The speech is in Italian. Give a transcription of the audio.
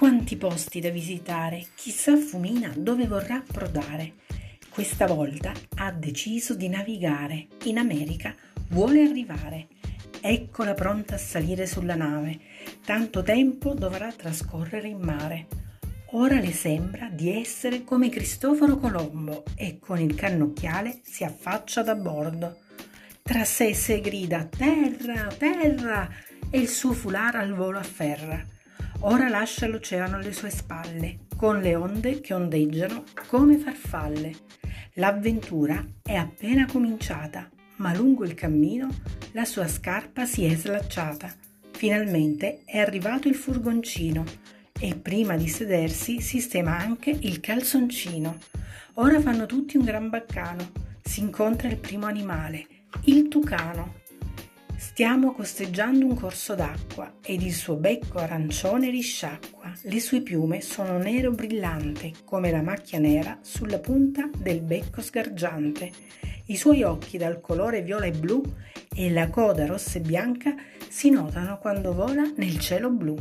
Quanti posti da visitare, chissà Fumina dove vorrà approdare. Questa volta ha deciso di navigare, in America vuole arrivare. Eccola pronta a salire sulla nave, tanto tempo dovrà trascorrere in mare. Ora le sembra di essere come Cristoforo Colombo e con il cannocchiale si affaccia da bordo. Tra sé se grida terra, terra e il suo foulard al volo afferra. Ora lascia l'oceano alle sue spalle, con le onde che ondeggiano come farfalle. L'avventura è appena cominciata, ma lungo il cammino la sua scarpa si è slacciata. Finalmente è arrivato il furgoncino e prima di sedersi sistema anche il calzoncino. Ora fanno tutti un gran baccano. Si incontra il primo animale, il tucano. Stiamo costeggiando un corso d'acqua ed il suo becco arancione risciacqua. Le sue piume sono nero brillante come la macchia nera sulla punta del becco sgargiante. I suoi occhi dal colore viola e blu e la coda rossa e bianca si notano quando vola nel cielo blu.